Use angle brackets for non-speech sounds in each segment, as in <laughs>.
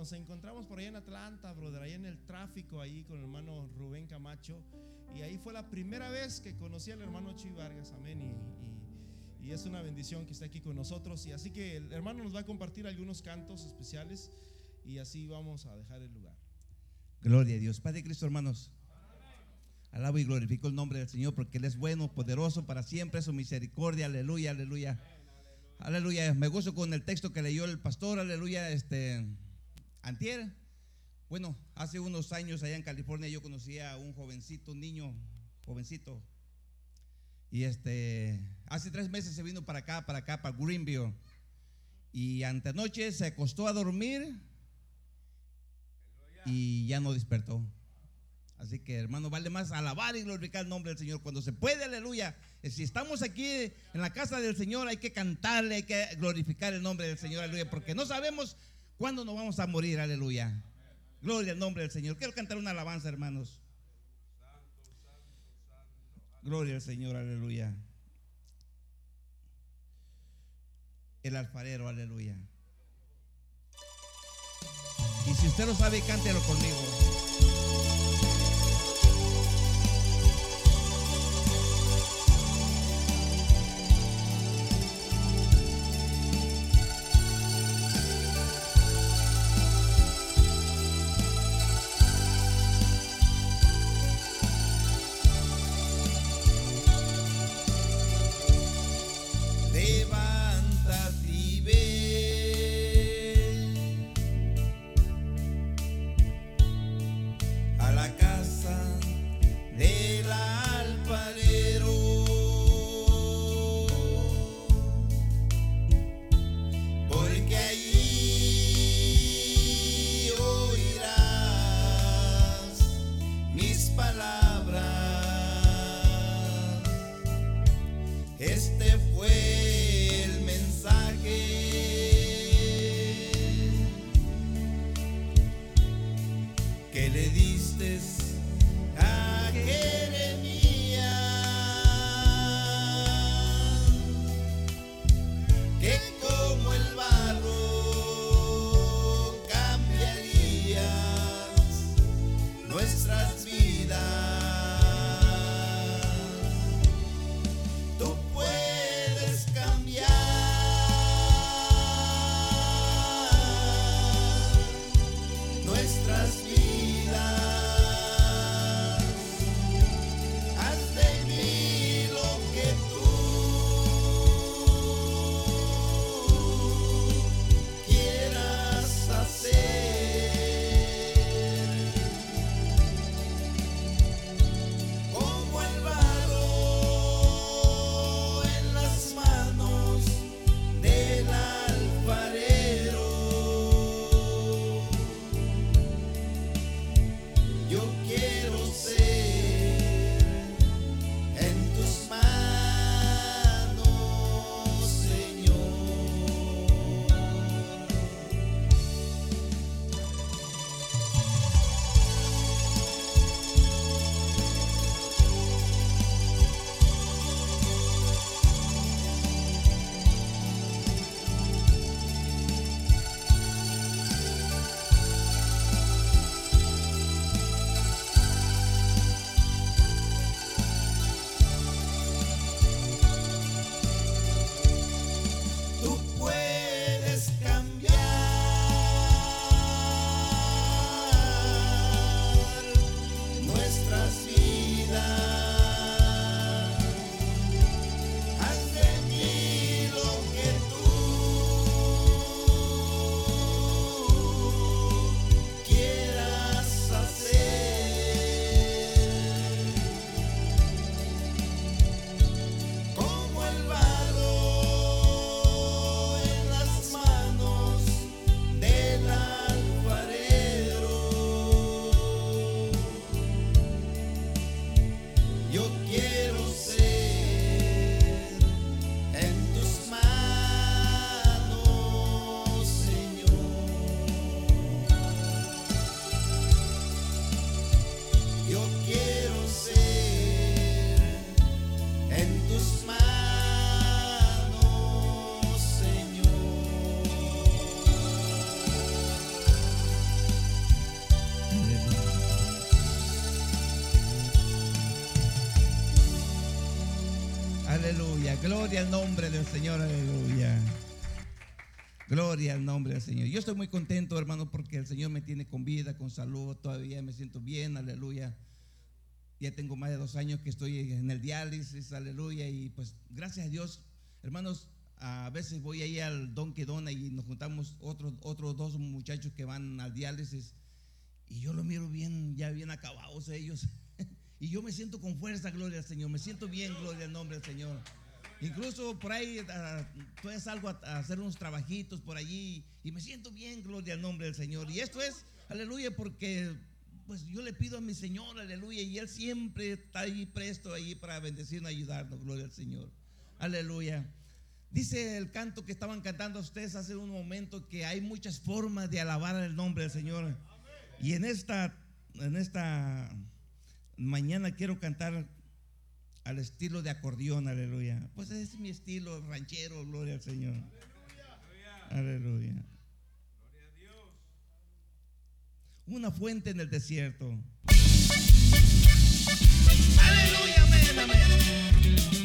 nos encontramos por allá en Atlanta, brother, ahí en el tráfico, ahí con el hermano Rubén Camacho. Y ahí fue la primera vez que conocí al hermano Chuy Vargas, amén. Y, y es una bendición que esté aquí con nosotros. Y así que el hermano nos va a compartir algunos cantos especiales y así vamos a dejar el lugar. Gloria a Dios. Padre Cristo, hermanos. Alabo y glorifico el nombre del Señor porque Él es bueno, poderoso para siempre, su misericordia. Aleluya, aleluya. Aleluya. Me gozo con el texto que leyó el pastor. Aleluya. Este, Antier. Bueno, hace unos años allá en California yo conocí a un jovencito, un niño, jovencito. Y este, hace tres meses se vino para acá, para acá, para Greenville. Y antenoche se acostó a dormir y ya no despertó. Así que hermano, vale más alabar y glorificar el nombre del Señor cuando se puede, aleluya. Si estamos aquí en la casa del Señor, hay que cantarle, hay que glorificar el nombre del Señor, aleluya, porque no sabemos cuándo nos vamos a morir, aleluya. Gloria al nombre del Señor. Quiero cantar una alabanza, hermanos. Gloria al Señor, aleluya. El alfarero, aleluya. Y si usted lo sabe, cántelo conmigo. Mis palabras. Este Gloria al nombre del Señor, aleluya. Gloria al nombre del Señor. Yo estoy muy contento, hermano, porque el Señor me tiene con vida, con salud, todavía me siento bien, aleluya. Ya tengo más de dos años que estoy en el diálisis, aleluya. Y pues gracias a Dios, hermanos, a veces voy ahí al Don Quedona y nos juntamos otros, dos muchachos que van al diálisis. Y yo lo miro bien, ya bien acabados ellos. <laughs> Y yo me siento con fuerza, gloria al Señor. Me siento bien, gloria al nombre del Señor. Incluso por ahí uh, todavía salgo a, a, hacer unos trabajitos por allí y me siento bien, gloria al nombre del Señor. Y esto es, aleluya, porque pues yo le pido a mi Señor, aleluya, y Él siempre está ahí presto ahí para bendecirnos, ayudarnos, gloria al Señor. Aleluya. Dice el canto que estaban cantando ustedes hace un momento que hay muchas formas de alabar el nombre del Señor. Y en esta, en esta mañana quiero cantar al estilo de acordeón, aleluya. Pues ese es mi estilo ranchero, gloria al Señor. Aleluya. aleluya. Una fuente en el desierto. Aleluya, amén, amén.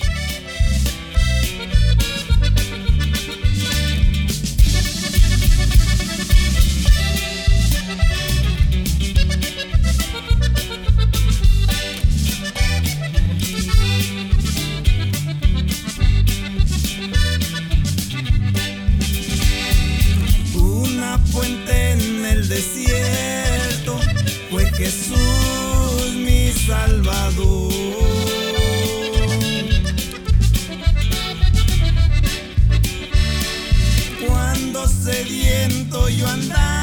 Cuando sediento yo andaba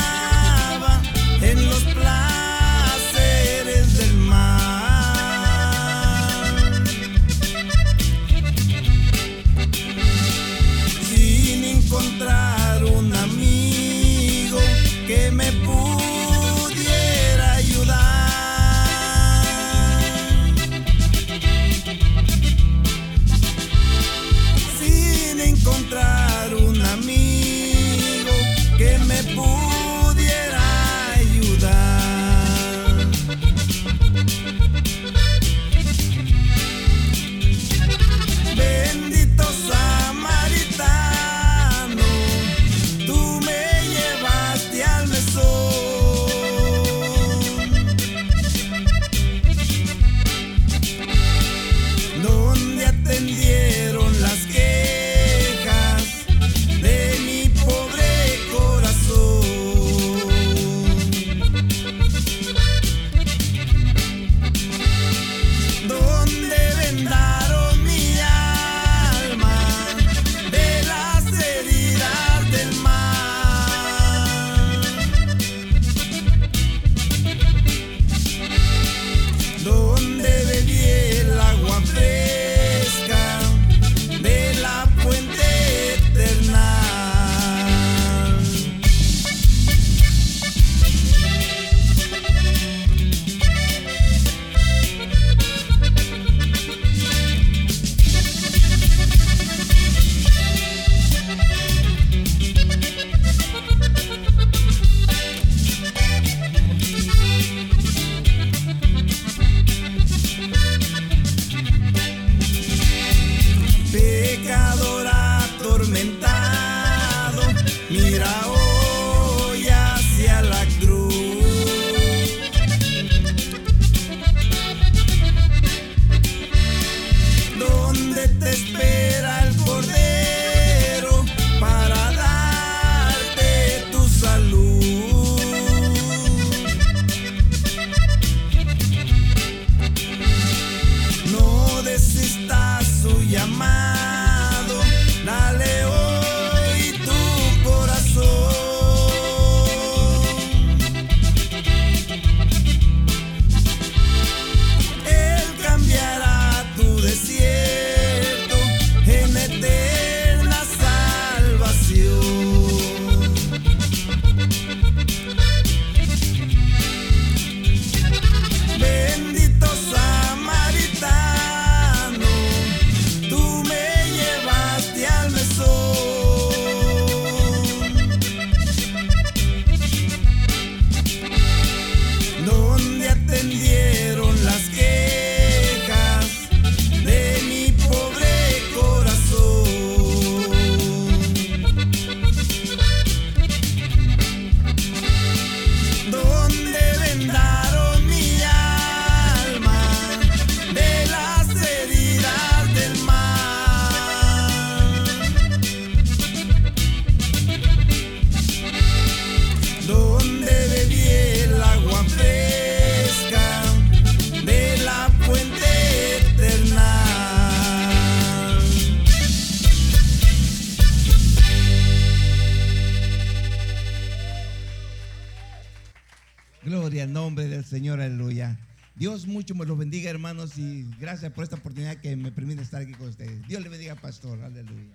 Gloria nombre del Señor, aleluya. Dios mucho me los bendiga, hermanos, y gracias por esta oportunidad que me permite estar aquí con ustedes. Dios le bendiga, pastor, aleluya.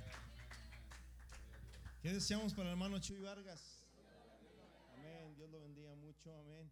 ¿Qué deseamos para el hermano Chuy Vargas? Amén. Dios lo bendiga mucho. Amén.